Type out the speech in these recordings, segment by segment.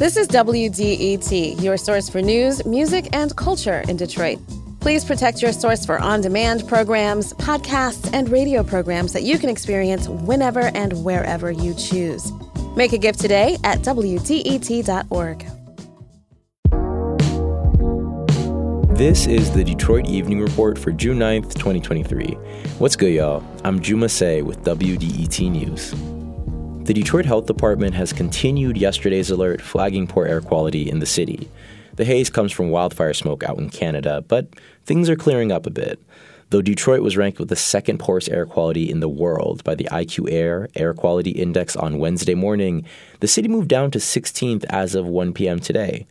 This is WDET, your source for news, music, and culture in Detroit. Please protect your source for on demand programs, podcasts, and radio programs that you can experience whenever and wherever you choose. Make a gift today at WDET.org. This is the Detroit Evening Report for June 9th, 2023. What's good, y'all? I'm Juma Say with WDET News. The Detroit Health Department has continued yesterday's alert flagging poor air quality in the city. The haze comes from wildfire smoke out in Canada, but things are clearing up a bit. Though Detroit was ranked with the second poorest air quality in the world by the IQAir Air Quality Index on Wednesday morning, the city moved down to 16th as of 1 p.m. today.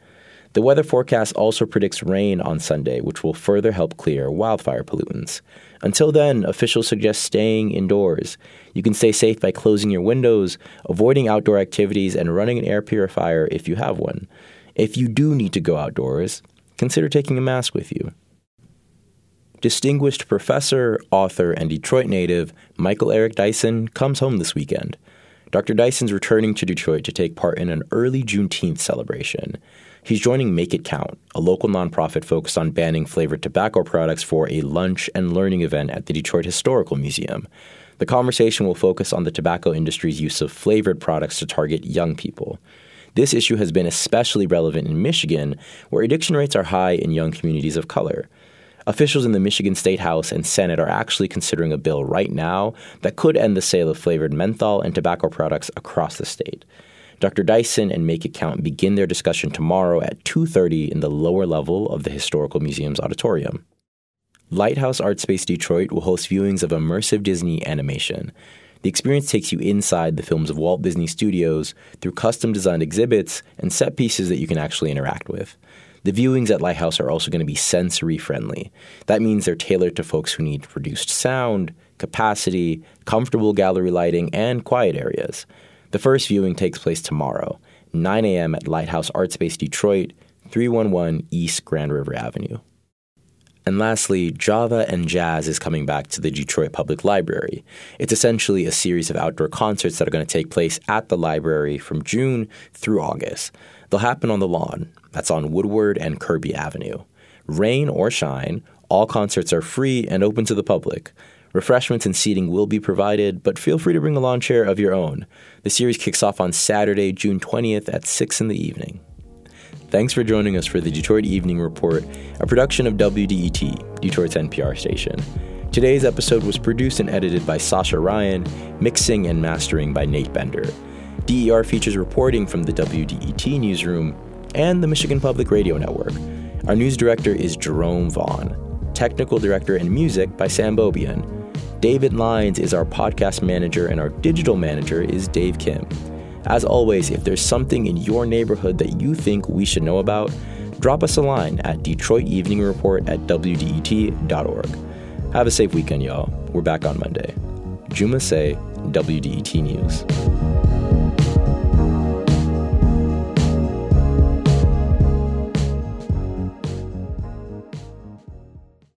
The weather forecast also predicts rain on Sunday, which will further help clear wildfire pollutants. Until then, officials suggest staying indoors. You can stay safe by closing your windows, avoiding outdoor activities, and running an air purifier if you have one. If you do need to go outdoors, consider taking a mask with you. Distinguished professor, author, and Detroit native Michael Eric Dyson comes home this weekend. Dr. Dyson's returning to Detroit to take part in an early Juneteenth celebration. He's joining Make It Count, a local nonprofit focused on banning flavored tobacco products for a lunch and learning event at the Detroit Historical Museum. The conversation will focus on the tobacco industry's use of flavored products to target young people. This issue has been especially relevant in Michigan, where addiction rates are high in young communities of color. Officials in the Michigan State House and Senate are actually considering a bill right now that could end the sale of flavored menthol and tobacco products across the state. Dr. Dyson and Make It Count begin their discussion tomorrow at 2:30 in the lower level of the Historical Museum's auditorium. Lighthouse Art Space Detroit will host viewings of immersive Disney animation. The experience takes you inside the films of Walt Disney Studios through custom designed exhibits and set pieces that you can actually interact with. The viewings at Lighthouse are also going to be sensory friendly. That means they're tailored to folks who need reduced sound, capacity, comfortable gallery lighting, and quiet areas. The first viewing takes place tomorrow, 9 a.m. at Lighthouse Art Space Detroit, 311 East Grand River Avenue. And lastly, Java and Jazz is coming back to the Detroit Public Library. It's essentially a series of outdoor concerts that are going to take place at the library from June through August. They'll happen on the lawn, that's on Woodward and Kirby Avenue. Rain or shine, all concerts are free and open to the public. Refreshments and seating will be provided, but feel free to bring a lawn chair of your own. The series kicks off on Saturday, June 20th at 6 in the evening. Thanks for joining us for the Detroit Evening Report, a production of WDET, Detroit's NPR station. Today's episode was produced and edited by Sasha Ryan, mixing and mastering by Nate Bender. DER features reporting from the WDET newsroom and the Michigan Public Radio Network. Our news director is Jerome Vaughn. Technical director and music by Sam Bobian. David Lines is our podcast manager, and our digital manager is Dave Kim. As always, if there's something in your neighborhood that you think we should know about, drop us a line at Detroit Evening Report at WDET.org. Have a safe weekend, y'all. We're back on Monday. Juma Say, WDET News.